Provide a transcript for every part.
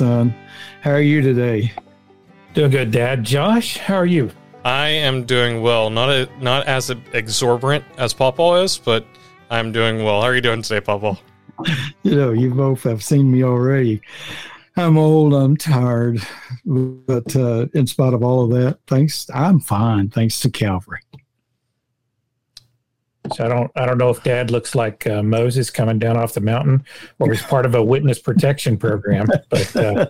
today, son. How are you today? Doing good, Dad. Josh, how are you? I am doing well. Not a, not as exorbitant as Pawpaw is, but I'm doing well. How are you doing today, Pawpaw? You know, you both have seen me already. I'm old, I'm tired, but uh, in spite of all of that, thanks, I'm fine, thanks to Calvary. So I don't, I don't know if Dad looks like uh, Moses coming down off the mountain, or he's part of a witness protection program. But uh,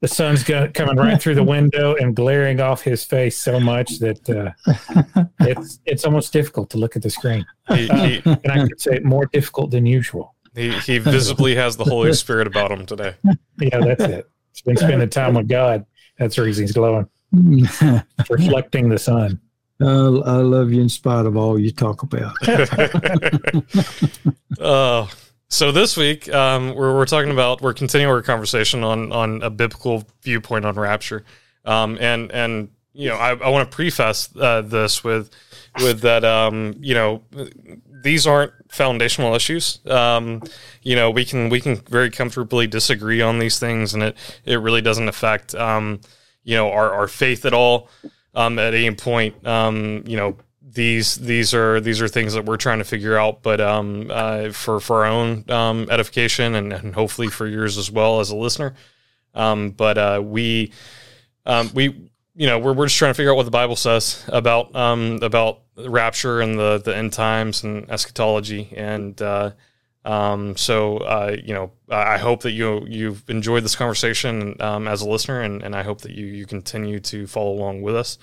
the sun's go- coming right through the window and glaring off his face so much that uh, it's it's almost difficult to look at the screen. He, he, And I could say more difficult than usual. he, he visibly has the Holy Spirit about him today. Yeah, that's it. He's been spending time with God. That's the reason he's glowing, reflecting the sun. I love you in spite of all you talk about. Uh, so this week, um, we're, we're talking about we're continuing our conversation on on a biblical viewpoint on rapture, um, and and you know I, I want to preface uh, this with with that um, you know these aren't foundational issues. Um, you know we can we can very comfortably disagree on these things, and it it really doesn't affect um, you know our our faith at all um, at any point. Um, you know these these are these are things that we're trying to figure out, but um, uh, for for our own um, edification and, and hopefully for yours as well as a listener. Um, but uh, we um, we you know we're, we're just trying to figure out what the Bible says about about rapture and the the end times and eschatology and. Uh, um, so uh, you know, I hope that you you've enjoyed this conversation um, as a listener, and, and I hope that you you continue to follow along with us.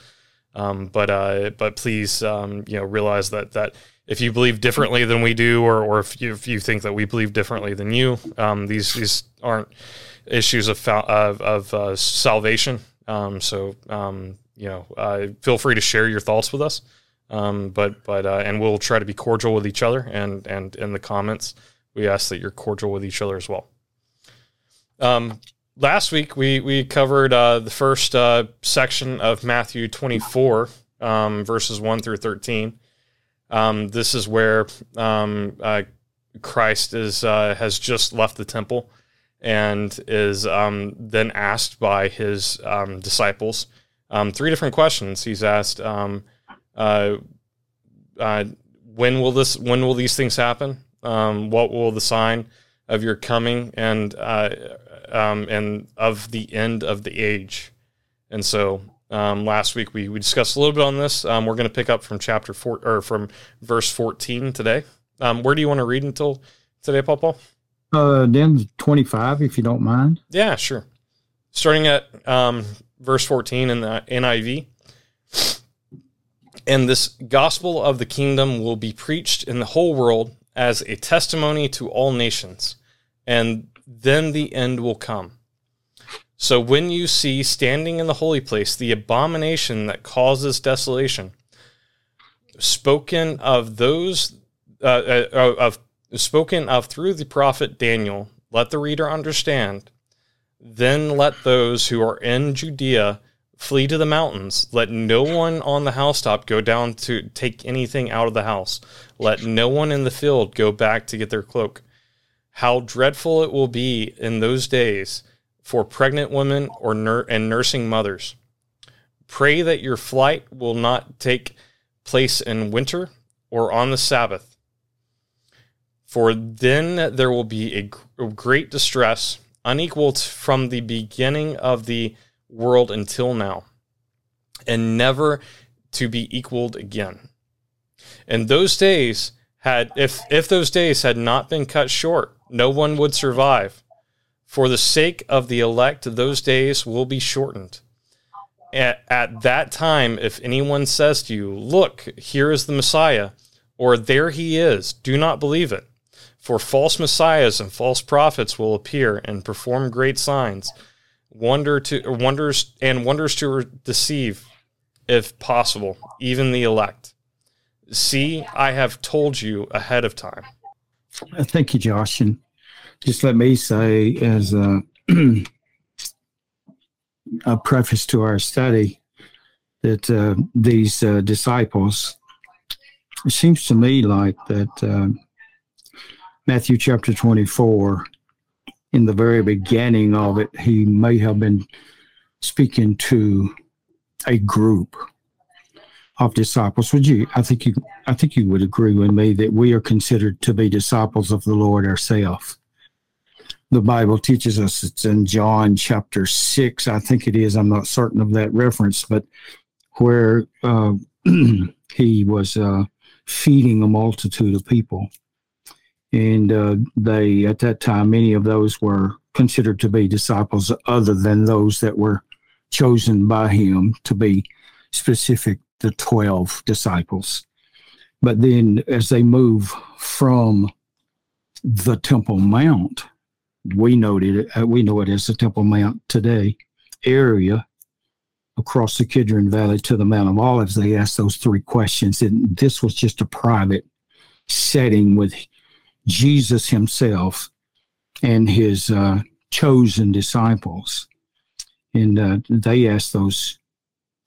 Um, but uh, but please um, you know realize that that if you believe differently than we do, or or if you, if you think that we believe differently than you, um, these these aren't issues of of, of uh, salvation. Um, so you know, uh, feel free to share your thoughts with us. Um, but but uh, and we'll try to be cordial with each other, and and in the comments, we ask that you're cordial with each other as well. Um, last week we we covered uh, the first uh, section of Matthew 24, um, verses 1 through 13. Um, this is where um, uh, Christ is uh, has just left the temple and is um, then asked by his um, disciples three different questions. He's asked, uh, uh, "When will this? When will these things happen? Um, what will the sign of your coming and uh, um, and of the end of the age?" And so um, last week we, we discussed a little bit on this. Um, we're going to pick up from chapter four or from verse fourteen today. Um, where do you want to read until today, Paul? Paul? Uh, then 25, if you don't mind. Yeah, sure. Starting at um, verse 14 in the NIV. And this gospel of the kingdom will be preached in the whole world as a testimony to all nations, and then the end will come. So when you see standing in the holy place the abomination that causes desolation, spoken of those uh, uh, of spoken of through the prophet Daniel, let the reader understand. Then let those who are in Judea flee to the mountains. Let no one on the housetop go down to take anything out of the house. Let no one in the field go back to get their cloak. How dreadful it will be in those days for pregnant women or nur- and nursing mothers. Pray that your flight will not take place in winter or on the Sabbath. For then there will be a gr- great distress, unequal t- from the beginning of the world until now, and never to be equaled again. And those days had, if if those days had not been cut short, no one would survive. For the sake of the elect, those days will be shortened. At, at that time, if anyone says to you, Look, here is the Messiah, or there he is, do not believe it. For false messiahs and false prophets will appear and perform great signs, wonder to wonders and wonders to deceive, if possible, even the elect. See, I have told you ahead of time. Uh, Thank you, Josh. And just let me say, as a, a preface to our study, that uh, these uh, disciples, it seems to me like that uh, Matthew chapter 24 in the very beginning of it, he may have been speaking to a group of disciples. Would you? I think you. I think you would agree with me that we are considered to be disciples of the Lord ourselves. The Bible teaches us it's in John chapter six. I think it is. I'm not certain of that reference, but where uh, he was uh, feeding a multitude of people, and uh, they at that time many of those were considered to be disciples, other than those that were chosen by him to be specific the 12 disciples. But then as they move from the Temple Mount, we noted it, uh, we know it as the Temple Mount today area across the Kidron Valley to the Mount of Olives, they asked those three questions. And this was just a private setting with Jesus himself and his uh, chosen disciples. And uh, they asked those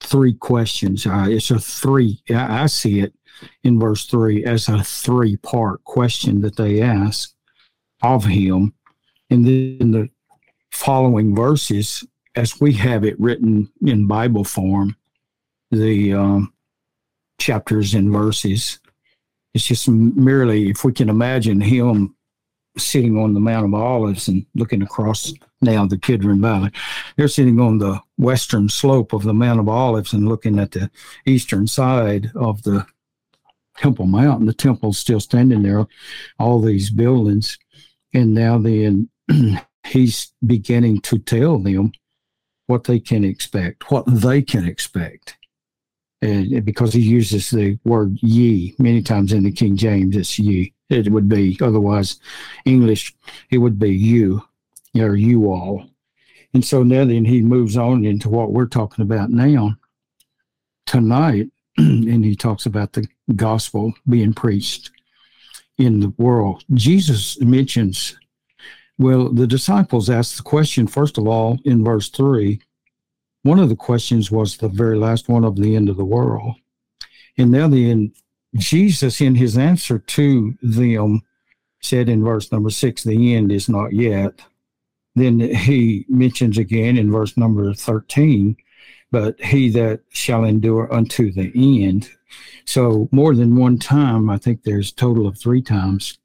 three questions. Uh, it's a three, I, I see it in verse three as a three part question that they ask of him. And then the following verses, as we have it written in Bible form, the um, chapters and verses, it's just merely, if we can imagine him sitting on the Mount of Olives and looking across now the Kidron Valley. They're sitting on the western slope of the Mount of Olives and looking at the eastern side of the Temple Mountain. The temple's still standing there, all these buildings. And now then he's beginning to tell them what they can expect, what they can expect. And because he uses the word ye many times in the King James, it's ye. It would be otherwise English, it would be you or you all. And so now then he moves on into what we're talking about now tonight. and he talks about the gospel being preached in the world. Jesus mentions, well, the disciples asked the question, first of all, in verse 3. One of the questions was the very last one of the end of the world. And now the end, Jesus, in his answer to them, said in verse number six, the end is not yet. Then he mentions again in verse number 13, but he that shall endure unto the end. So more than one time, I think there's total of three times,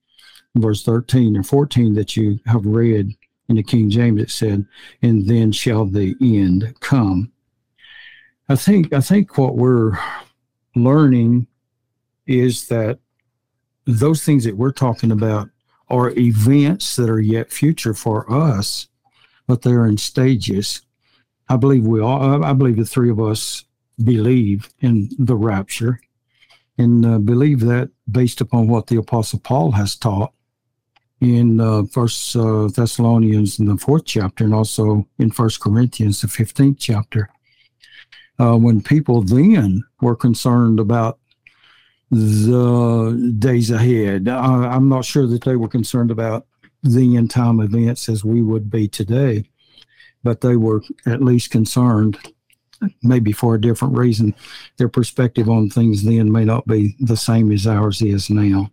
verse 13 and 14 that you have read in the King James, it said, and then shall the end come. I think I think what we're learning is that those things that we're talking about are events that are yet future for us, but they're in stages. I believe we all, I believe the three of us believe in the rapture and uh, believe that based upon what the apostle Paul has taught in uh, First uh, Thessalonians in the fourth chapter, and also in First Corinthians the fifteenth chapter. Uh, when people then were concerned about the days ahead. I'm not sure that they were concerned about the end time events as we would be today, but they were at least concerned, maybe for a different reason. Their perspective on things then may not be the same as ours is now.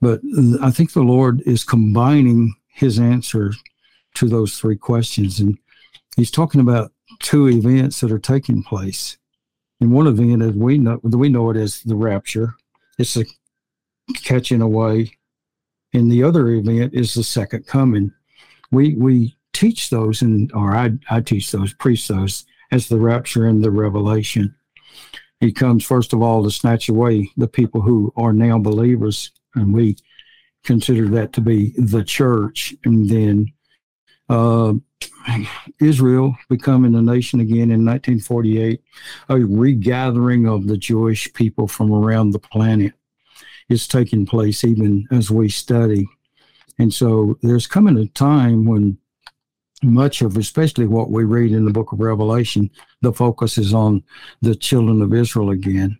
But I think the Lord is combining his answer to those three questions. And he's talking about two events that are taking place and one event as we know we know it as the rapture. It's a catching away. And the other event is the second coming. We we teach those and or I I teach those, preach those as the rapture and the revelation. He comes first of all to snatch away the people who are now believers, and we consider that to be the church, and then uh, Israel becoming a nation again in 1948, a regathering of the Jewish people from around the planet is taking place even as we study. And so there's coming a time when much of, especially what we read in the book of Revelation, the focus is on the children of Israel again.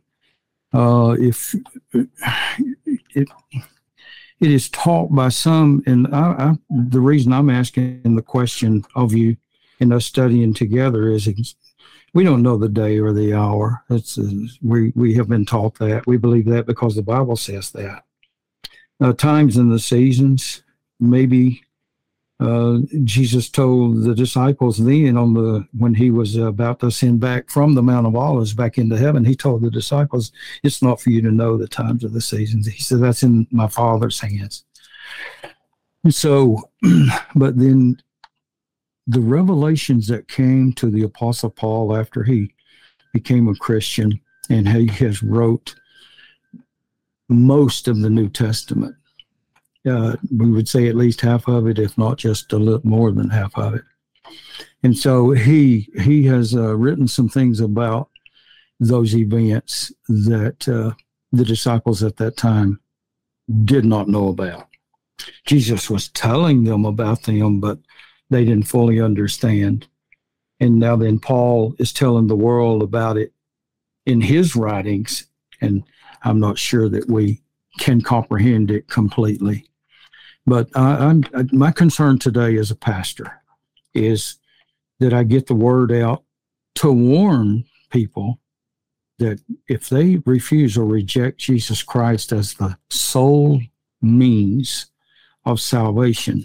Uh, if it, it is taught by some, and I, I, the reason I'm asking the question of you and us studying together is we don't know the day or the hour. Uh, we we have been taught that. We believe that because the Bible says that. Uh, times and the seasons, maybe uh, Jesus told the disciples then on the when he was about to ascend back from the Mount of Olives back into heaven, he told the disciples, "It's not for you to know the times of the seasons." He said, "That's in my Father's hands." so, but then the revelations that came to the Apostle Paul after he became a Christian and he has wrote most of the New Testament uh, we would say at least half of it, if not just a little more than half of it. And so he he has uh, written some things about those events that uh, the disciples at that time did not know about. Jesus was telling them about them, but they didn't fully understand. And now then, Paul is telling the world about it in his writings, and I'm not sure that we can comprehend it completely. But I, am my concern today as a pastor is that I get the word out to warn people that if they refuse or reject Jesus Christ as the sole means of salvation,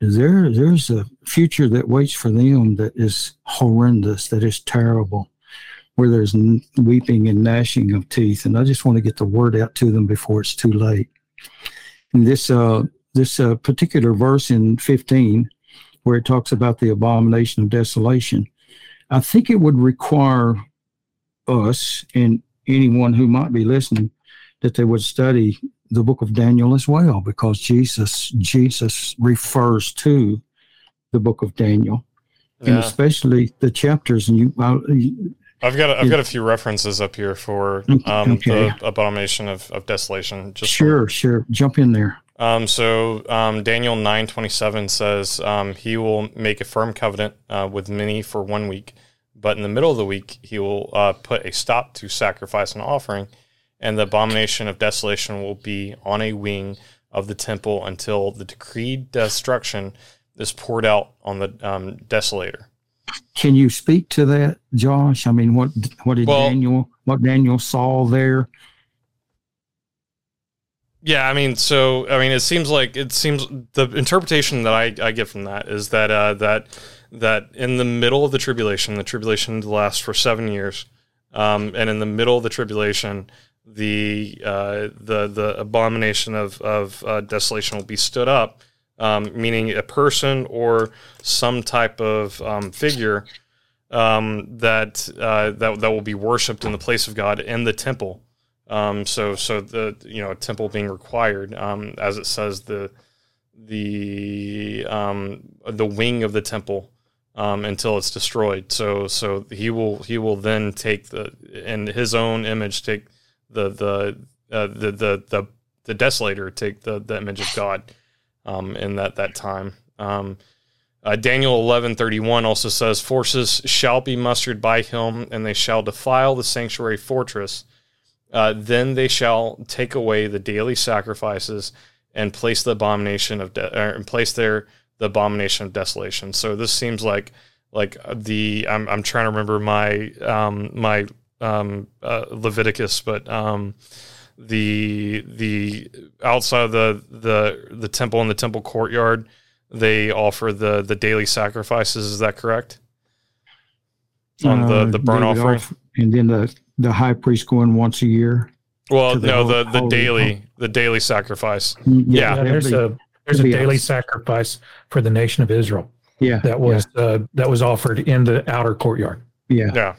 there there's a future that waits for them that is horrendous, that is terrible, where there's weeping and gnashing of teeth. And I just want to get the word out to them before it's too late. And this uh, this uh, particular verse in 15 where it talks about the abomination of desolation i think it would require us and anyone who might be listening that they would study the book of daniel as well because jesus jesus refers to the book of daniel yeah. and especially the chapters and you, I, I've got a, I've got a few references up here for um, okay. the abomination of, of desolation. Just sure, for, sure. Jump in there. Um, so um, Daniel nine twenty seven says um, he will make a firm covenant uh, with many for one week, but in the middle of the week he will uh, put a stop to sacrifice and offering, and the abomination of desolation will be on a wing of the temple until the decreed destruction is poured out on the um, desolator. Can you speak to that, Josh? I mean, what what did well, Daniel what Daniel saw there? Yeah, I mean, so I mean, it seems like it seems the interpretation that I, I get from that is that uh, that that in the middle of the tribulation, the tribulation lasts for seven years, um, and in the middle of the tribulation, the uh, the the abomination of of uh, desolation will be stood up, um, meaning a person or some type of um, figure um, that uh, that that will be worshipped in the place of God in the temple. Um, so so the you know temple being required, um, as it says the the um, the wing of the temple um, until it's destroyed. So so he will he will then take the in his own image take the the uh, the, the the the desolator take the the image of God um, in that that time. Um, uh, Daniel eleven thirty one also says, "Forces shall be mustered by him, and they shall defile the sanctuary fortress." Uh, then they shall take away the daily sacrifices and place the abomination of de- and place there the abomination of desolation. So this seems like like the I'm I'm trying to remember my um my um uh, Leviticus, but um the the outside of the the the temple and the temple courtyard they offer the the daily sacrifices. Is that correct? On the the burnt offering, and then the the high priest going once a year? Well, the no, the the daily the daily sacrifice. Mm, yeah, yeah there's a there's a daily sacrifice for the nation of Israel. Yeah, that was yeah. Uh, that was offered in the outer courtyard. Yeah, yeah.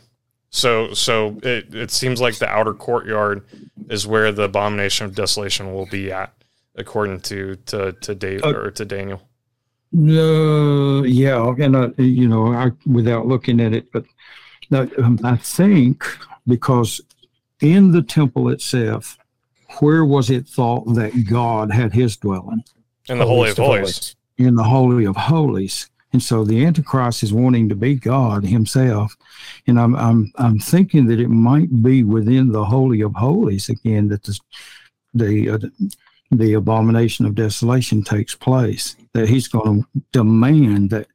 So so it it seems like the outer courtyard is where the abomination of desolation will be at, according to to to Dave uh, or to Daniel. No, uh, yeah, and uh, you know, I, without looking at it, but um, I think because in the temple itself, where was it thought that God had his dwelling? In the Holy of Holies. In the Holy of Holies. And so the Antichrist is wanting to be God himself. And I'm, I'm, I'm thinking that it might be within the Holy of Holies again that the, the, uh, the abomination of desolation takes place, that he's going to demand that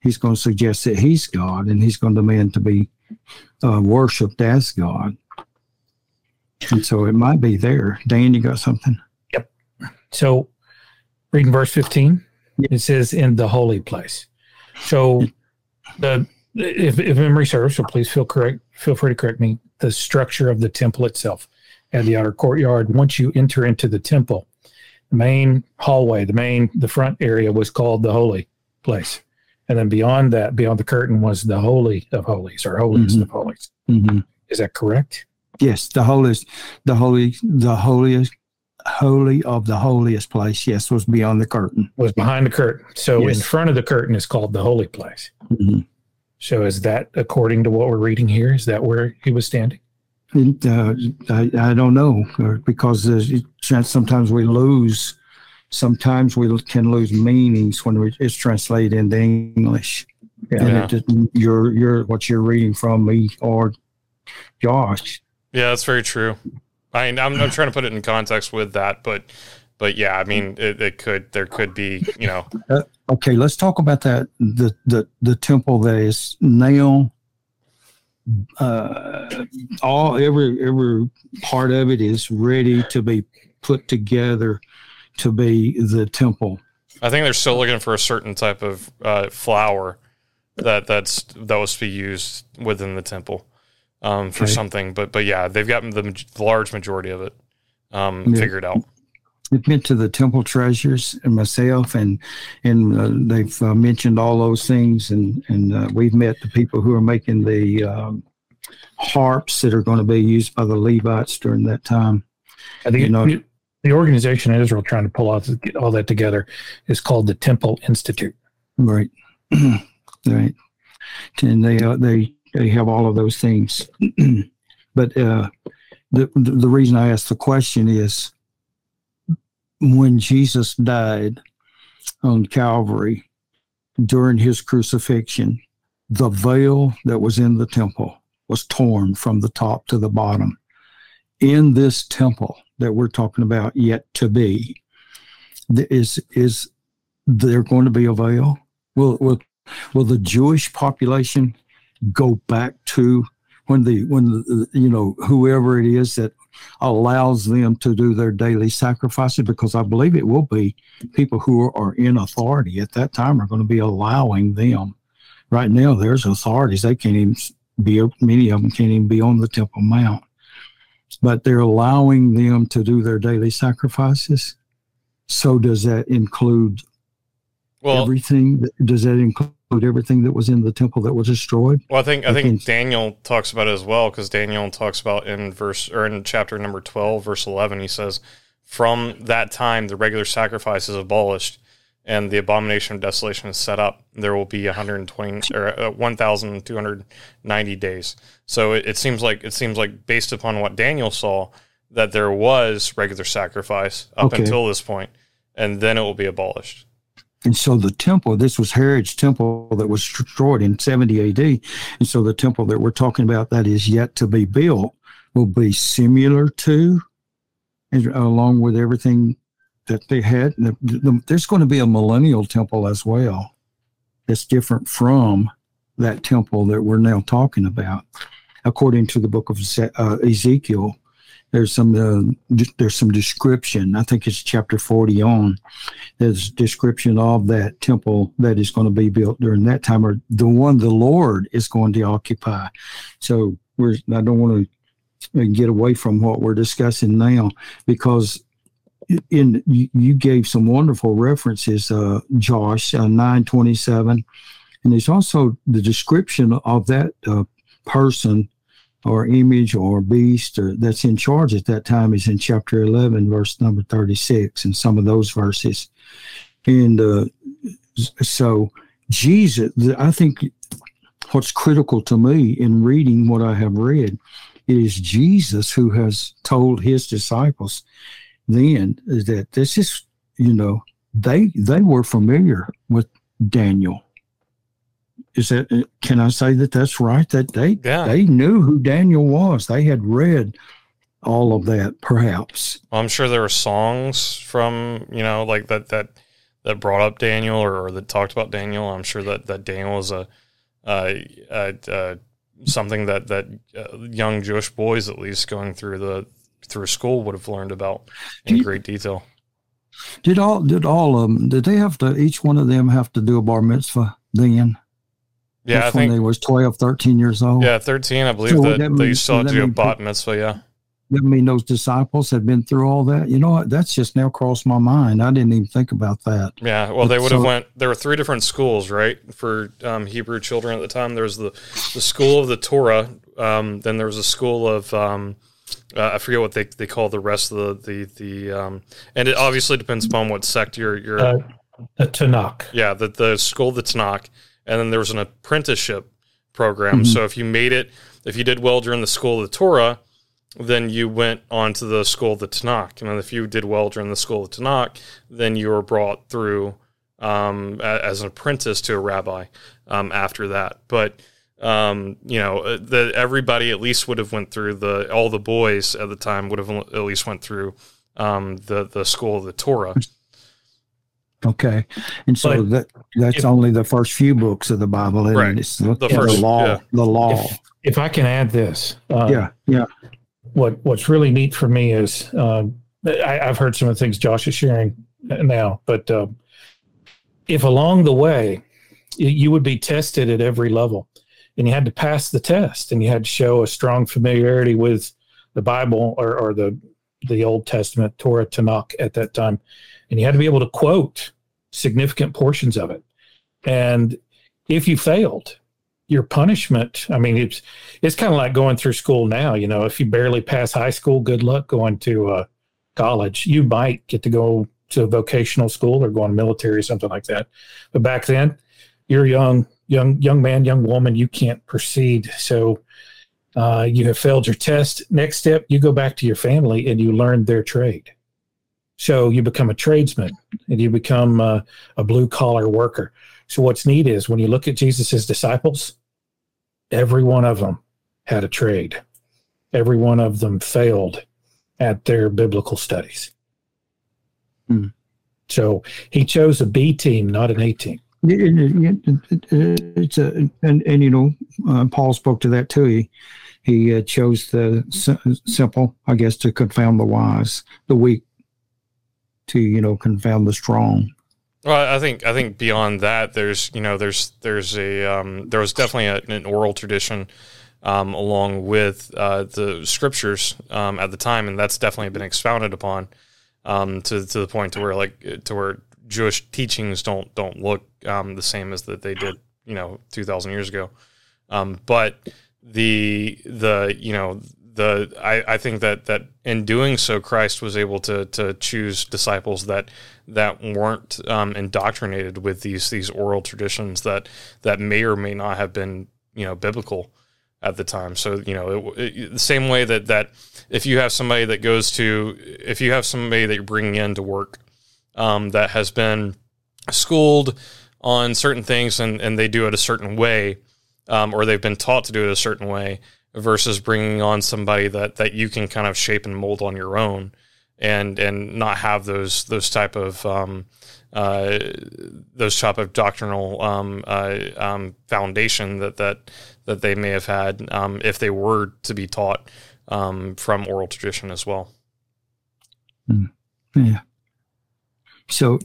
he's going to suggest that he's God and he's going to demand to be uh, worshipped as God. And so it might be there. Dan, you got something? Yep. So reading verse 15. It says in the holy place. So the if, if memory serves, so please feel correct. Feel free to correct me. The structure of the temple itself and the outer courtyard. Once you enter into the temple, the main hallway, the main the front area was called the holy place, and then beyond that, beyond the curtain, was the holy of holies or holiest Mhm. of holies. hmm Is that correct? Yes, the holiest, the holy, the holiest, holy of the holiest place. Yes, was beyond the curtain. Was behind the curtain. So in front of the curtain is called the holy place. Mhm. So is that according to what we're reading here? Is that where he was standing? And, uh, I, I don't know uh, because there's sometimes we lose, sometimes we can lose meanings when we, it's translated into English. Yeah. And it, you're, you're, what you're reading from me or Josh. Yeah, that's very true. I mean, I'm, I'm trying to put it in context with that, but but yeah, I mean, it, it could there could be you know Okay, let's talk about that. The the the temple that is now uh all every every part of it is ready to be put together to be the temple. I think they're still looking for a certain type of uh, flour that that's that was to be used within the temple um, for Okay. something. But but yeah, they've gotten the, the large majority of it um, Yeah. figured out. I've been to the temple treasures and myself, and and uh, they've uh, mentioned all those things, and and uh, we've met the people who are making the um, harps that are going to be used by the Levites during that time. I think You know- the, the organization in Israel trying to pull all, all that together is called the Temple Institute. Right. right. And they uh, they they have all of those things. but uh, the the reason I asked the question is when Jesus died on Calvary during his crucifixion, the veil that was in the temple was torn from the top to the bottom. In this temple that we're talking about yet to be, is is there going to be a veil? Will will will the Jewish population go back to when the when the, you know whoever it is that allows them to do their daily sacrifices? Because I believe it will be people who are in authority at that time are going to be allowing them. Right now, there's authorities they can't even be. Many of them can't even be on the Temple Mount, but they're allowing them to do their daily sacrifices. So does that include Well, everything does that include everything that was in the temple that was destroyed well, I think I think. Daniel talks about it as well because Daniel talks about in verse or in chapter number twelve, verse eleven, he says, "From that time, the regular sacrifice is abolished." And the abomination of desolation is set up. There will be 120 or uh, 1,290 days. So it, it seems like it seems like based upon what Daniel saw, that there was regular sacrifice up Okay. until this point, and then it will be abolished. And so the temple this was herod's temple that was destroyed in 70 ad and so the temple that we're talking about that is yet to be built will be similar to along with everything that they had. The, the, there's going to be a millennial temple as well that's different from that temple that we're now talking about according to the book of uh, ezekiel there's some uh, there's some description. I think it's chapter 40 on. There's description of that temple that is going to be built during that time or the one the lord is going to occupy. So we're i don't want to get away from what we're discussing now because in you, you gave some wonderful references uh josh uh, 927 and there's also the description of that uh, person or image or beast or that's in charge at that time is in chapter 11 verse number 36 and some of those verses. And uh, so jesus i think what's critical to me in reading what i have read is jesus who has told his disciples then that this is you know they they were familiar with daniel is that uh, can i say that that's right that they Yeah. they knew who daniel was they had read all of that perhaps Well, I'm sure there were songs from you know like that that that brought up Daniel or, or that talked about Daniel. I'm sure that that Daniel is a uh, uh, uh, something that that uh, young Jewish boys at least going through the through school would have learned about in great detail. Did all did all of them? Did they have to? Each one of them have to do a bar mitzvah then? Yeah, That's I when think they was 12, 13 years old. yeah, thirteen. I believe So would that, that they mean- still have would to that do a mean bat mitzvah. Yeah, I mean, those disciples had been through all that. You know what? That's just now crossed my mind. I didn't even think about that. yeah. Well, they But would have so- went. There were three different schools, right, for um, Hebrew children at the time. There was the the school of the Torah. Um, then there was a school of um, uh, I forget what they, they call the rest of the the the um, and it obviously depends upon what sect you're you're Uh, a Tanakh. Yeah, the the school of the Tanakh, and then there was an apprenticeship program. Mhm. So if you made it, if you did well during the school of the Torah, then you went on to the school of the Tanakh, and then if you did well during the school of the Tanakh, then you were brought through um, a- as an apprentice to a rabbi um, after that. But um, you know, uh, the everybody at least would have went through the all the boys at the time would have at least went through um, the the school of the Torah. Okay, and so But that that's if- only the first few books of the Bible. isn't? Right. It's the, The the first- law. yeah. The law. If, if I can add this, uh, yeah, yeah. what what's really neat for me is uh, I, I've heard some of the things Josh is sharing now, but uh, if along the way you would be tested at every level, and you had to pass the test, and you had to show a strong familiarity with the Bible or, or the the Old Testament, Torah, Tanakh at that time, and you had to be able to quote significant portions of it, and if you failed, your punishment. I mean, it's it's kind of like going through school now. You know, if you barely pass high school, good luck going to uh, college. You might get to go to vocational school or go on military or something like that. But back then, you're young, young, young man, young woman. You can't proceed. So uh, you have failed your test. Next step, you go back to your family and you learn their trade. So you become a tradesman and you become uh, a blue collar worker. So what's neat is when you look at Jesus's disciples, every one of them had a trade. Every one of them failed at their biblical studies. Hmm. So he chose a B team, not an A team. It- it- it- it- It's a and and you know uh, Paul spoke to that too. He he uh, chose the si- simple, I guess, to confound the wise, the weak to you know confound the strong. Well, I think I think beyond that, there's you know there's there's a um, there was definitely a, an oral tradition um, along with uh, the scriptures um, at the time, and that's definitely been expounded upon um, to to the point to where like to where Jewish teachings don't don't look um, the same as that they did you know two thousand years ago, um, but the the you know the I, I think that that in doing so Christ was able to to choose disciples that that weren't um, indoctrinated with these these oral traditions that that may or may not have been you know biblical at the time. So you know it, it, the same way that that if you have somebody that goes to if you have somebody that you're bringing in to work um, that has been schooled on certain things and and they do it a certain way um, or they've been taught to do it a certain way versus bringing on somebody that that you can kind of shape and mold on your own and and not have those those type of um, uh, those type of doctrinal um, uh, um, foundation that that that they may have had um, if they were to be taught um, from oral tradition as well. Yeah. So,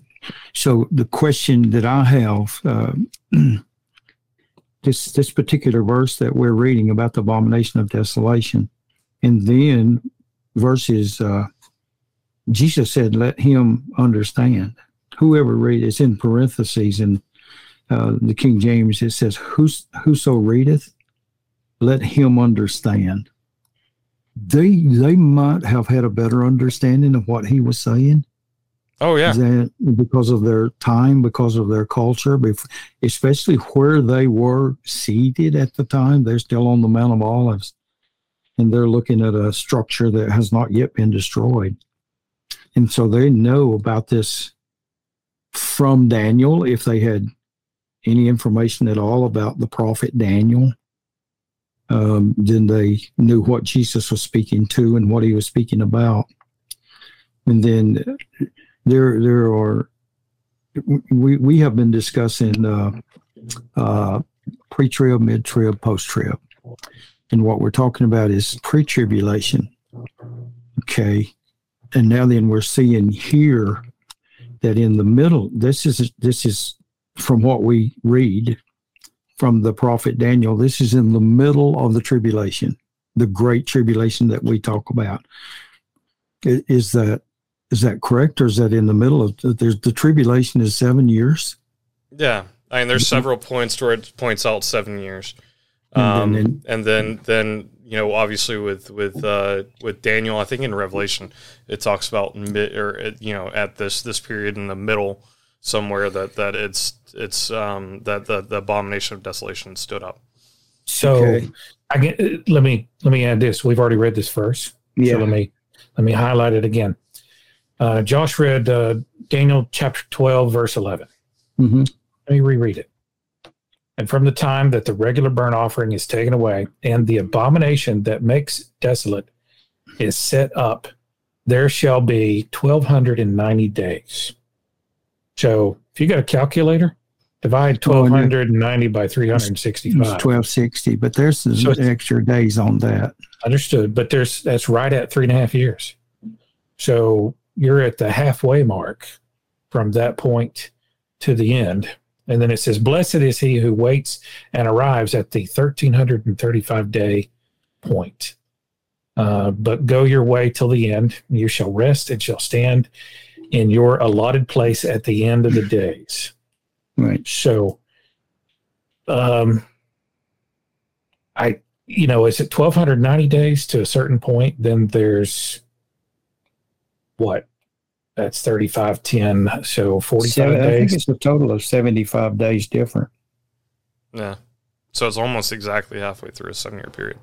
so the question that I have, uh, this this particular verse that we're reading about the abomination of desolation, and then verses, uh, Jesus said, "Let him understand." Whoever read it's in parentheses in uh, the King James. It says, "Who's whoso readeth, let him understand." They they might have had a better understanding of what he was saying. Oh yeah, because of their time, because of their culture, especially where they were seated at the time? They're still on the Mount of Olives, and they're looking at a structure that has not yet been destroyed, and so they know about this from Daniel, if they had any information at all about the prophet Daniel. Um, then they knew what Jesus was speaking to and what he was speaking about, and then there there are we we have been discussing uh, uh, pre-trib, mid-trib, post-trib, and what we're talking about is pre-tribulation. Okay, and now then we're seeing here that in the middle, this is this is from what we read from the prophet Daniel. This is in the middle of the tribulation, the great tribulation that we talk about. Is that is that correct, or is that in the middle of there's the tribulation is seven years? Yeah, I mean, there's Mhm. several points where it points out seven years, And um, then- and then then you know obviously with with uh, with Daniel, I think in Revelation it talks about mid or you know at this this period in the middle somewhere that that it's it's um that the the abomination of desolation stood up. So Okay. I get, let me let me add this. We've already read this verse. Yeah. So let me let me highlight it again. Uh, Josh read uh, Daniel chapter twelve, verse eleven. hmm Let me reread it. And from the time that the regular burnt offering is taken away, and the abomination that makes desolate is set up, there shall be twelve hundred and ninety days. So if you got a calculator, divide Oh, twelve yeah. hundred and ninety by three hundred and It's sixty-five. twelve sixty, but there's some So extra days on that. Understood, but there's that's right at three and a half years. So you're at the halfway mark from that point to the end. And then it says, Blessed is he who waits and arrives at the 1335 day point. Uh, but go your way till the end. You shall rest and shall stand in your allotted place at the end of the days. Right. So, um, I, you know, is it 1290 days to a certain point? Then there's what? That's 3510. So 45 Seven, I think it's a total of seventy-five days different. Yeah, so it's almost exactly halfway through a seven year period.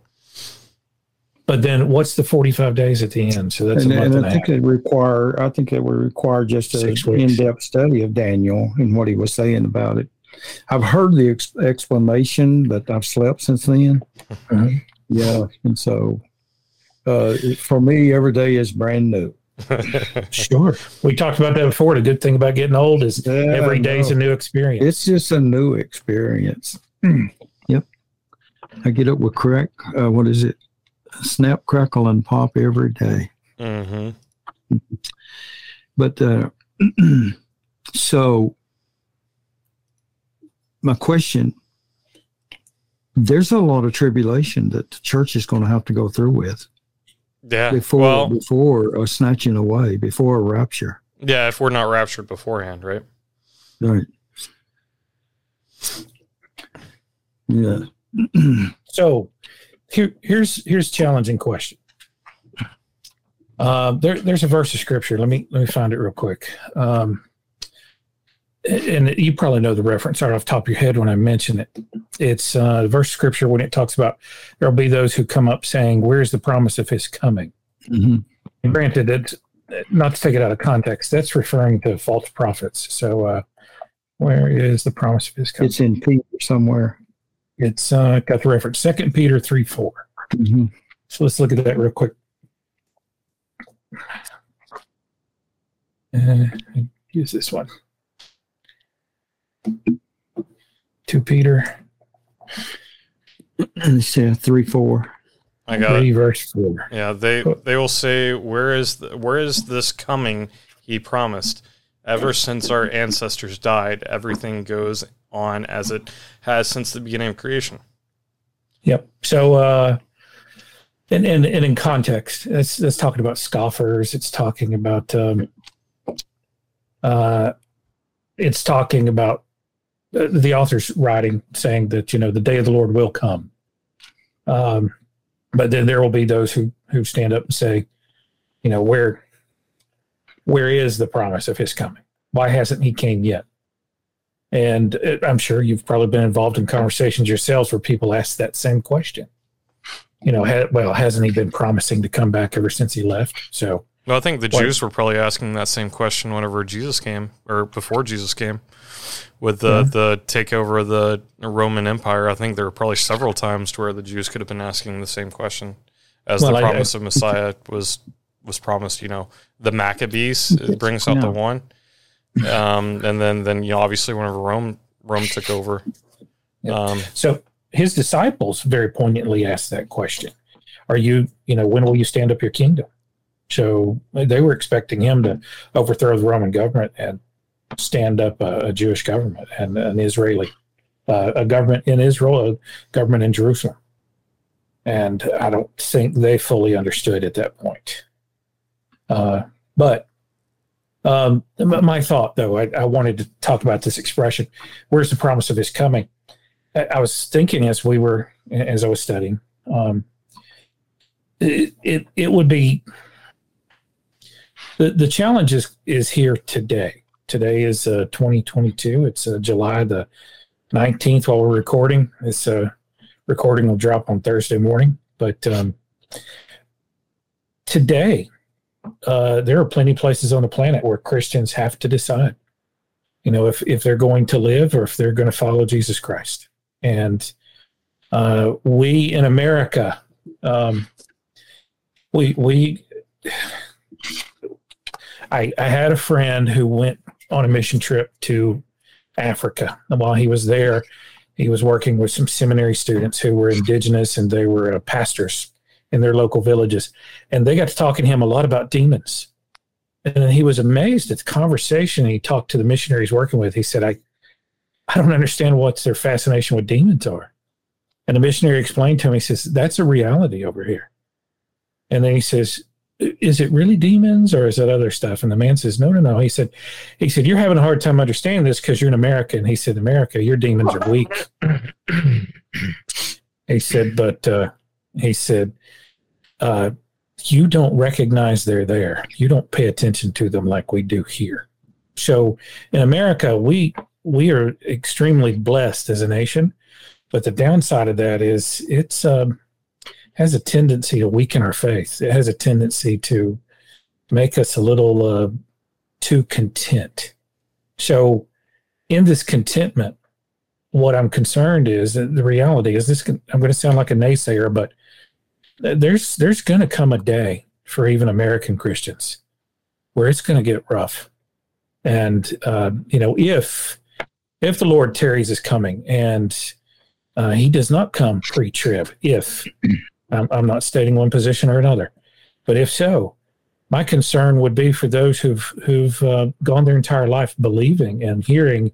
But then what's the 45 days at the end? So that's and, a month and and I a think half. it require. I think it would require just an in-depth study of Daniel and what he was saying about it. I've heard the ex- explanation, but I've slept since then. Mhm. Yeah, and so uh, for me, every day is brand new. Sure. We talked about that before. The good thing about getting old is Yeah, every I day's know. a new experience. It's just a new experience. yep. I get up with crack. Uh, what is it? Snap, crackle, and pop every day. hmm But uh, so, my question there's a lot of tribulation that the church is going to have to go through with Yeah. before well, before a snatching away, before a rapture. yeah, if we're not raptured beforehand, right? Right. Yeah. So here, here's here's a challenging question. Uh, there, there's a verse of scripture. Let me let me find it real quick. Um, and you probably know the reference right off the top of your head when I mention it. It's uh, the verse of scripture when it talks about there'll be those who come up saying, "Where's the promise of His coming?" Mhm. And granted, it's not to take it out of context. That's referring to false prophets. So, uh, where is the promise of His coming? It's in Peter somewhere. It's uh, got the reference Second Peter three four. Mhm. So let's look at that real quick. Uh, use this one. To Peter It's uh, three four. I got it. verse four. Yeah, they they will say, "Where is the, where is this coming?" He promised. Ever since our ancestors died, everything goes on as it has since the beginning of creation. Yep. So uh and, and and in context, it's it's talking about scoffers, it's talking about um uh it's talking about the author's writing saying that you know the day of the Lord will come. Um but then there will be those who who stand up and say, you know, where where is the promise of his coming? Why hasn't he came yet? And it, I'm sure you've probably been involved in conversations yourselves where people ask that same question. You know, ha- well, hasn't he been promising to come back ever since he left? So, Well, I think the What? Jews were probably asking that same question whenever Jesus came, or before Jesus came, with the Yeah. the takeover of the Roman Empire. I think there were probably several times to where the Jews could have been asking the same question, as Well, the I- promise of Messiah was was promised. You know, the Maccabees it brings out the one, um, and then then you know obviously whenever Rome Rome took over, Yeah. um, so his disciples very poignantly asked that question: Are you, you know, when will you stand up your kingdom? So they were expecting him to overthrow the Roman government, and stand up a, a Jewish government and an Israeli, uh, a government in Israel, a government in Jerusalem. And I don't think they fully understood at that point. Uh, but um, my thought, though, I, I, wanted to talk about this expression. Where's the promise of his coming? I, I was thinking as we were, as I was studying, um, it, it, it would be the, the challenge is, is here today. Today is uh, 2022. It's uh, July the 19th while we're recording. This uh, recording will drop on Thursday morning. But um, today, uh, there are plenty of places on the planet where Christians have to decide, you know, if, if they're going to live or if they're going to follow Jesus Christ. And uh, we in America, um, we we I, I had a friend who went on a mission trip to Africa. And while he was there, he was working with some seminary students who were indigenous and they were uh, pastors in their local villages. And they got to talking to him a lot about demons. And he was amazed at the conversation. He talked to the missionaries working with. He said, I, I don't understand what their fascination with demons are. And the missionary explained to him, he says, That's a reality over here. And then he says, is it really demons or is it other stuff? And the man says, no, no, no. He said, he said, you're having a hard time understanding this because you're in America. And he said, America, your demons are weak. he said, but uh, he said, uh, you don't recognize they're there. You don't pay attention to them like we do here. So in America, we we are extremely blessed as a nation, but the downside of that is it's um, has a tendency to weaken our faith. It has a tendency to make us a little uh, too content. So, in this contentment, what I'm concerned is that the reality is this. I'm going to sound like a naysayer, but there's there's going to come a day for even American Christians where it's going to get rough, and uh, you know if if the Lord tarries is coming and uh, He does not come pre-trib, if I'm, I'm not stating one position or another, but if so, my concern would be for those who've who've uh, gone their entire life believing and hearing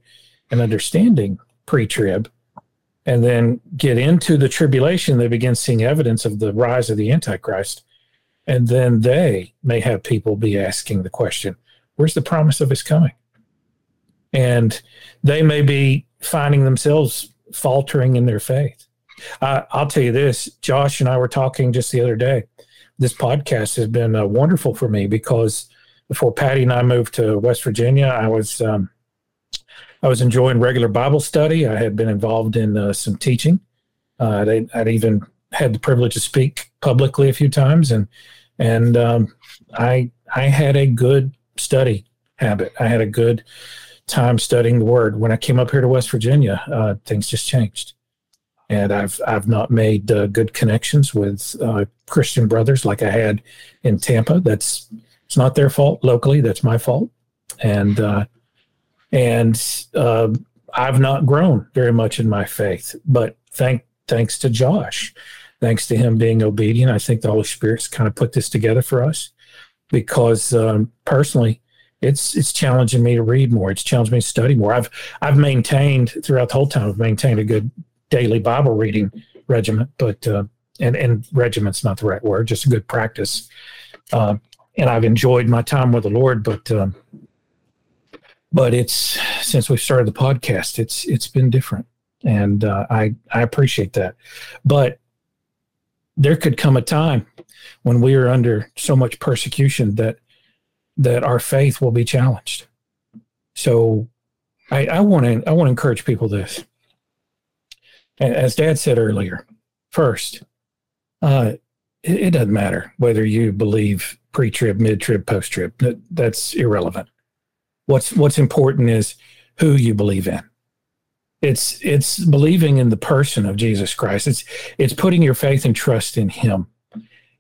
and understanding pre-trib, and then get into the tribulation, they begin seeing evidence of the rise of the Antichrist, and then they may have people be asking the question, "Where's the promise of His coming?" And they may be finding themselves faltering in their faith. Uh, I'll tell you this Josh and I were talking just the other day. This podcast has been uh, wonderful for me because before Patty and I moved to West Virginia, I was um, I was enjoying regular Bible study. I had been involved in uh, some teaching. Uh, I'd, I'd, even had the privilege to speak publicly a few times, and and um, I I had a good study habit. I had a good time studying the Word. When I came up here to West Virginia, uh, things just changed and I've I've not made uh, good connections with uh, Christian brothers like I had in Tampa. That's it's not their fault locally. That's my fault, and uh, and uh, I've not grown very much in my faith. But thank thanks to Josh, thanks to him being obedient, I think the Holy Spirit's kind of put this together for us because um, personally. It's it's challenging me to read more. It's challenged me to study more. I've I've maintained throughout the whole time. I've maintained a good daily Bible reading regiment, but uh, and and regiment's not the right word, just a good practice. Uh, and I've enjoyed my time with the Lord, but um, but it's since we started the podcast, it's it's been different, and uh, I I appreciate that. But there could come a time when we are under so much persecution that that our faith will be challenged. So I want to I want to encourage people this as Dad said earlier, first, uh, it, it, doesn't matter whether you believe pre-trib, mid-trib, post-trib. That, that's irrelevant. What's what's important is who you believe in. It's it's believing in the person of Jesus Christ. It's it's putting your faith and trust in Him.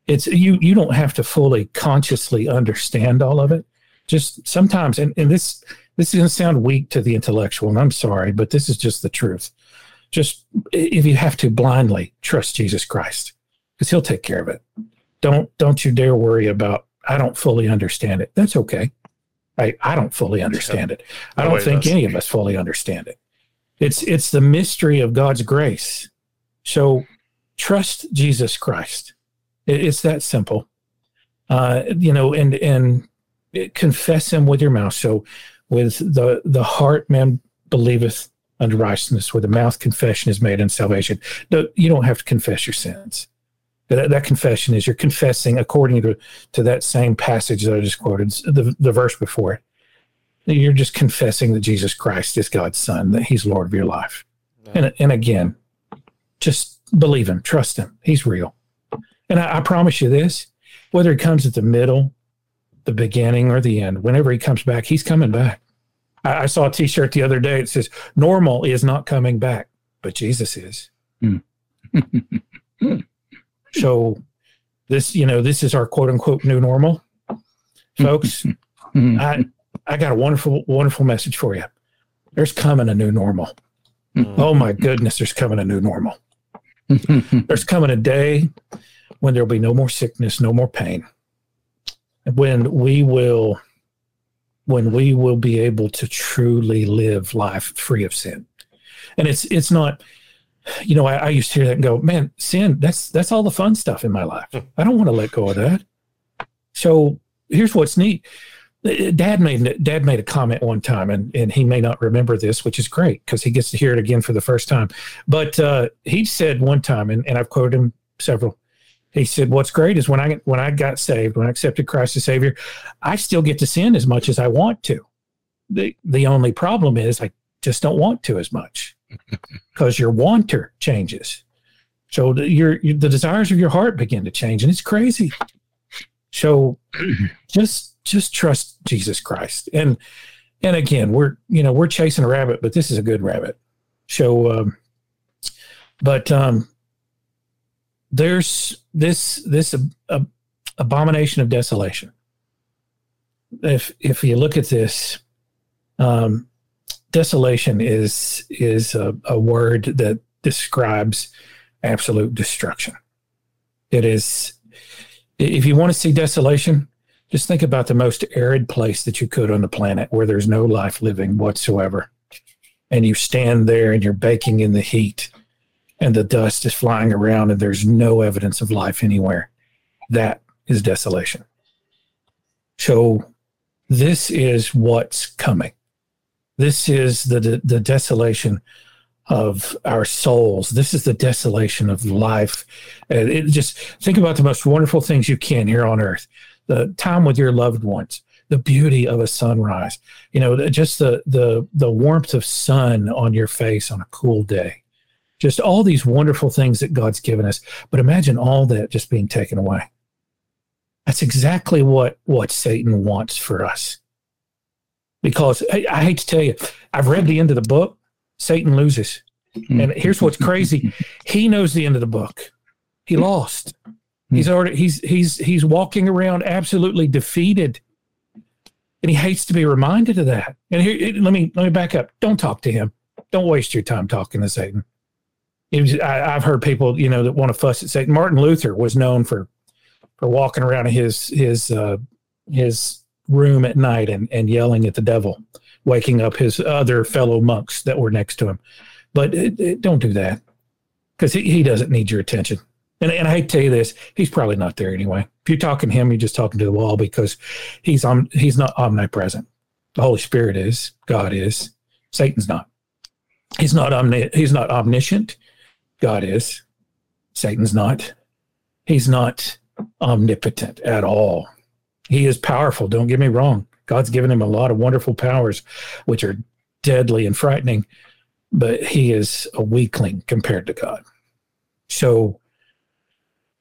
It's you you don't have to fully consciously understand all of it. Just sometimes, and, and this this is going to sound weak to the intellectual, and I'm sorry, but this is just the truth just if you have to blindly trust Jesus Christ because he'll take care of it. Don't don't you dare worry about I don't fully understand it. That's okay. I, I don't fully understand it. I don't think any of us fully understand it. It's it's the mystery of God's grace. So trust Jesus Christ. It, it's that simple. Uh, you know, and and confess Him with your mouth. So with the the heart, man believeth unto righteousness, where the mouth confession is made in salvation. No, you don't have to confess your sins. That, that confession is you're confessing according to, to that same passage that I just quoted, the, the verse before it. You're just confessing that Jesus Christ is God's Son, that He's Lord of your life. And, and again, just believe Him, trust Him. He's real. And I, I promise you this whether He comes at the middle, the beginning, or the end, whenever He comes back, He's coming back. I, I saw a t shirt the other day. It says, Normal is not coming back, but Jesus is. Mm. so, this, you know, this is our quote unquote new normal. Folks, I, I got a wonderful, wonderful message for you. There's coming a new normal. Mm. Oh my goodness, there's coming a new normal. there's coming a day when there'll be no more sickness, no more pain. When we will when we will be able to truly live life free of sin. And it's it's not, you know, I, I used to hear that and go, man, sin, that's that's all the fun stuff in my life. Hmm. I don't want to let go of that. So here's what's neat. Dad made Dad made a comment one time, and and he may not remember this, which is great because he gets to hear it again for the first time. But uh, he said one time, and, and I've quoted him several. He said, "What's great is when I when I got saved, when I accepted Christ as Savior, I still get to sin as much as I want to. the The only problem is I just don't want to as much because your wanter changes. So the, your, your the desires of your heart begin to change, and it's crazy. So just just trust Jesus Christ. And and again, we're you know we're chasing a rabbit, but this is a good rabbit. So, um, but um, there's this this uh, abomination of desolation. If if you look at this, um, desolation is is a, a word that describes absolute destruction. It is if you want to see desolation, just think about the most arid place that you could on the planet where there's no life living whatsoever. And you stand there and you're baking in the heat and the dust is flying around and there's no evidence of life anywhere. That is desolation. So this is what's coming. This is the, the, the desolation of our souls. This is the desolation of life. And it just think about the most wonderful things you can here on earth the time with your loved ones, the beauty of a sunrise, you know, just the the the warmth of sun on your face on a cool day. Just all these wonderful things that God's given us. But imagine all that just being taken away. That's exactly what what Satan wants for us. Because I, I hate to tell you, I've read the end of the book. Satan loses. And here's what's crazy. He knows the end of the book. He lost. He's already he's he's he's walking around absolutely defeated, and he hates to be reminded of that. And here, let me let me back up. Don't talk to him. Don't waste your time talking to Satan. Was, I, have heard people, you know, that want to fuss at Satan. Martin Luther was known for for walking around his his uh, his room at night and and yelling at the devil, waking up his other fellow monks that were next to him. But it, it, don't do that because he, he doesn't need your attention. And, and I tell you this, he's probably not there anyway. If you're talking to him, you're just talking to the wall because he's om- he's not omnipresent. The Holy Spirit is, God is, Satan's not. He's not omni- he's not omniscient. God is. Satan's not. He's not omnipotent at all. He is powerful, don't get me wrong. God's given him a lot of wonderful powers which are deadly and frightening, but he is a weakling compared to God. So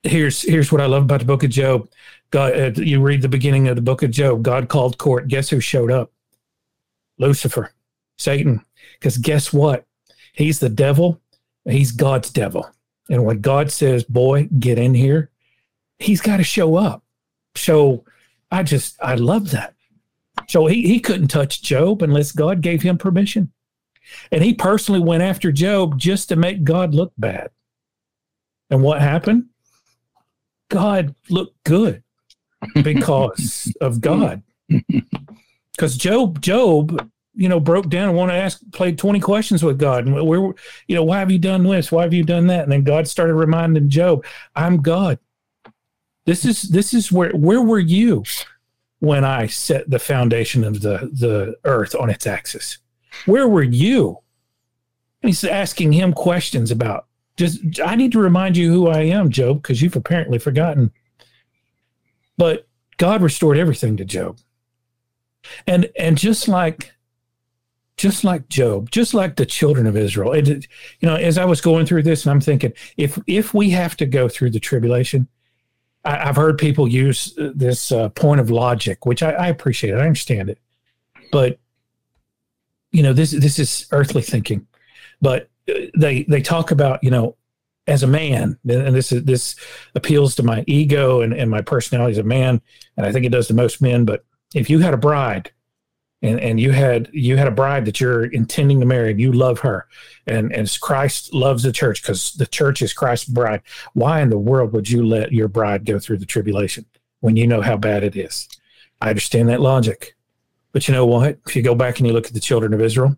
here's here's what I love about the book of Job. God, uh, you read the beginning of the book of Job. God called court. Guess who showed up? Lucifer, Satan. Because guess what? He's the devil. He's God's devil. And when God says, "Boy, get in here," he's got to show up. So I just I love that. So he he couldn't touch Job unless God gave him permission. And he personally went after Job just to make God look bad. And what happened? God looked good because of God. because Job, Job, you know, broke down and wanted to ask, played 20 questions with God. And where, you know, why have you done this? Why have you done that? And then God started reminding Job, I'm God. This is, this is where, where were you when I set the foundation of the, the earth on its axis? Where were you? And he's asking him questions about just, I need to remind you who I am, Job, because you've apparently forgotten. But God restored everything to Job. And, and just like just like Job, just like the children of Israel. It, you know, as I was going through this, and I'm thinking, if if we have to go through the tribulation, I, have heard people use this uh, point of logic, which I, I appreciate. It. I understand it, but you know, this this is earthly thinking. But uh, they they talk about you know, as a man, and this is this appeals to my ego and, and my personality as a man, and I think it does to most men. But if you had a bride and and you had you had a bride that you're intending to marry and you love her. And and christ loves the church because the church is christ's bride. Why in the world would you let your bride go through the tribulation when you know how bad it is? I understand that logic. But you know what? If you go back and you look at the children of israel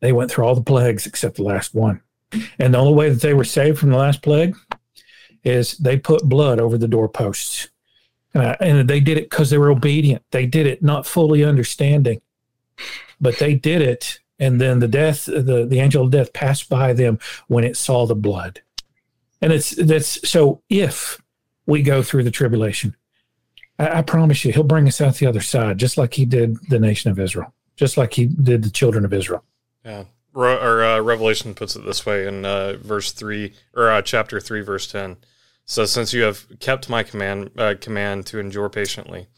they went through all the plagues except the last one. And the only way that they were saved from the last plague is they put blood over the doorposts and they did it because they were obedient. They did it not fully understanding, but they did it. And then the death, the, the angel of death passed by them when it saw the blood. And it's that's so if we go through the tribulation, I, I promise you, he'll bring us out the other side, just like he did the nation of Israel, just like he did the children of Israel. Yeah. Re- or uh, Revelation puts it this way in uh, verse three or uh, chapter three, verse ten. So since you have kept my command uh, command to endure patiently,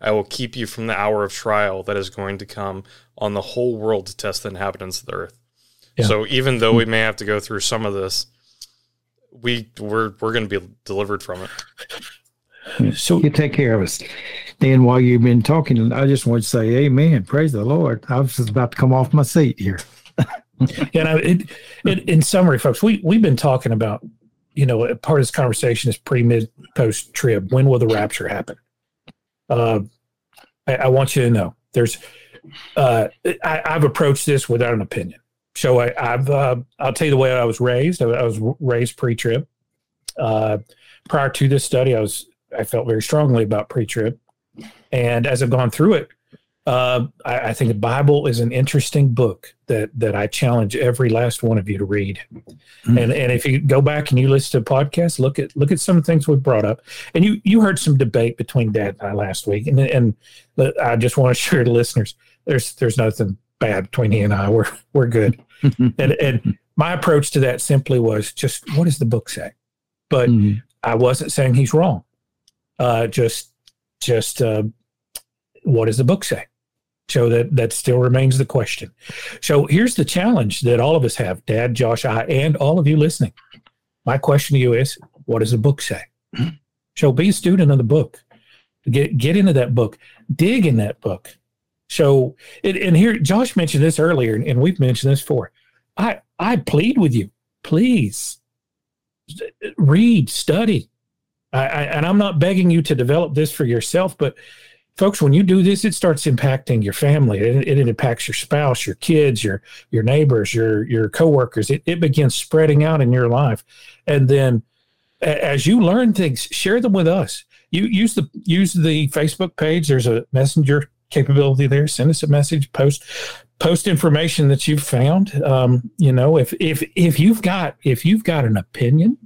I will keep you from the hour of trial that is going to come on the whole world to test the inhabitants of the earth. Yeah. So even though we may have to go through some of this, we we're we're going to be delivered from it. So you take care of us. Dan, while you've been talking, I just want to say, Amen. Praise the Lord. I was just about to come off my seat here. yeah, it, it, in summary, folks, we we've been talking about you know, part of this conversation is pre, mid, post trib. When will the rapture happen? Uh, I, I, want you to know there's, uh, I, have approached this without an opinion. So I, have uh, I'll tell you the way I was raised. I, I was raised pre trib. Uh, prior to this study, I was, I felt very strongly about pre trib. And as I've gone through it, uh, I, I, think the Bible is an interesting book that that I challenge every last one of you to read. Mm-hmm. And and if you go back and you listen to podcasts, look at look at some of the things we brought up. And you you heard some debate between Dad and I last week, and and I just want to share the listeners. There's there's nothing bad between he and I. We're we're good. and and my approach to that simply was just what does the book say? But mm-hmm. I wasn't saying he's wrong. Uh, just just uh, what does the book say? So that that still remains the question. So here's the challenge that all of us have, Dad, Josh, I, and all of you listening. My question to you is, what does the book say? So be a student of the book. Get get into that book. Dig in that book. So it, and here Josh mentioned this earlier, and we've mentioned this before. I I plead with you, please read, study. I, I, and I'm not begging you to develop this for yourself, but folks when you do this it starts impacting your family. It, it, impacts your spouse your kids your your neighbors your your coworkers. It, it begins spreading out in your life. And then as you learn things share them with us. You use the use the facebook page. There's a messenger capability there. Send us a message. Post post information that you've found. Um, you know if if if you've got if you've got an opinion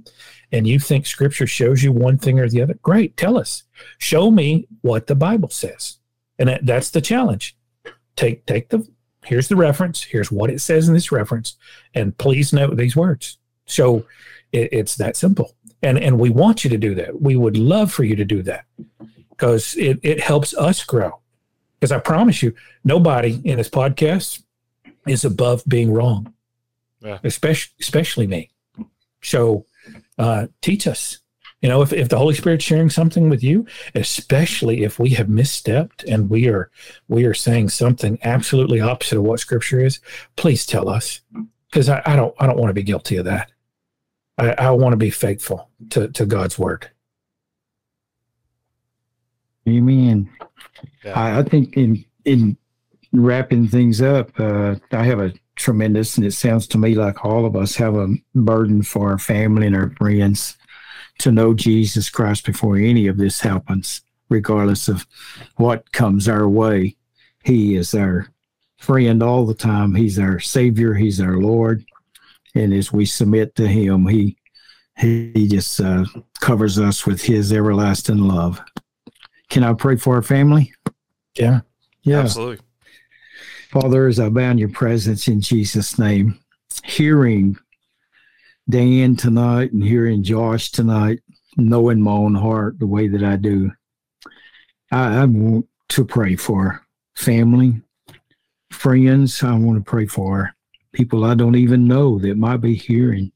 and you think scripture shows you one thing or the other, great, tell us. Show me what the Bible says. And that, that's the challenge. Take take the here's the reference, here's what it says in this reference, and please note these words. So it, it's that simple. And and we want you to do that. We would love for you to do that because it, it helps us grow. Because I promise you, nobody in this podcast is above being wrong. Yeah. Especially especially me. So uh, teach us. You know, if, if the Holy Spirit's sharing something with you, especially if we have misstepped and we are we are saying something absolutely opposite of what Scripture is, please tell us, because I, I, don't I don't want to be guilty of that. I, I want to be faithful to to God's word. Amen. Yeah. I, I think in in wrapping things up, uh, I have a tremendous, and it sounds to me like all of us have a burden for our family and our friends to know Jesus Christ before any of this happens, regardless of what comes our way. He is our friend all the time. He's our Savior. He's our Lord. And as we submit to Him, He He just uh, covers us with His everlasting love. Can I pray for our family? Yeah. Yeah. Absolutely. Father, as I in your presence in Jesus' name, hearing Dan tonight and hearing Josh tonight, knowing my own heart the way that I do, I, I want to pray for family, friends. I want to pray for people I don't even know that might be hearing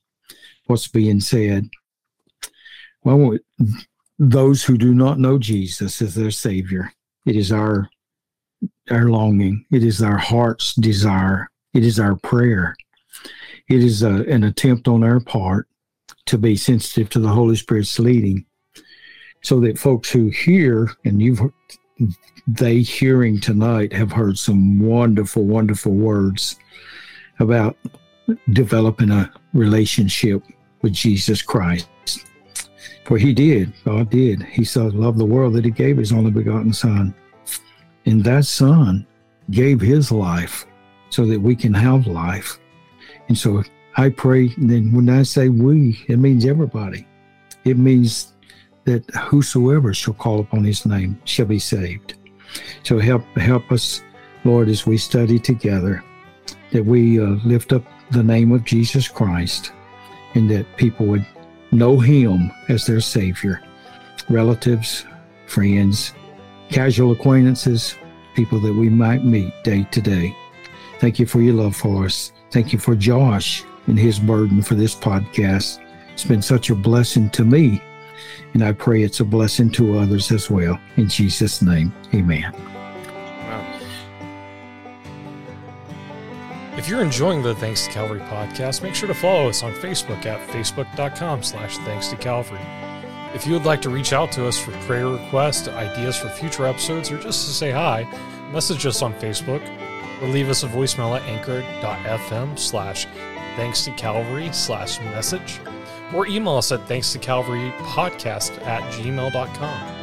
what's being said. Well, those who do not know Jesus as their Savior, it is our our longing. It is our heart's desire. It is our prayer. It is a, an attempt on our part to be sensitive to the Holy Spirit's leading so that folks who hear, and you've they hearing tonight have heard some wonderful, wonderful words about developing a relationship with Jesus Christ. For he did, God did. He so loved the world that he gave his only begotten Son. And that Son gave his life so that we can have life. And so I pray, then when I say we, it means everybody. It means that whosoever shall call upon his name shall be saved. So help help us, Lord, as we study together, that we uh, lift up the name of Jesus Christ, and that people would know Him as their Savior. Relatives, friends, casual acquaintances, people that we might meet day to day. Thank you for your love for us. Thank you for Josh and his burden for this podcast. It's been such a blessing to me, and I pray it's a blessing to others as well. In Jesus' name, amen. If you're enjoying the Thanks to Calvary podcast, make sure to follow us on Facebook at facebook.com slash thanks to Calvary. If you would like to reach out to us for prayer requests, ideas for future episodes, or just to say hi, message us on Facebook or leave us a voicemail at anchor.fm slash thanks to Calvary slash message or email us at thanks to Calvary podcast at gmail.com.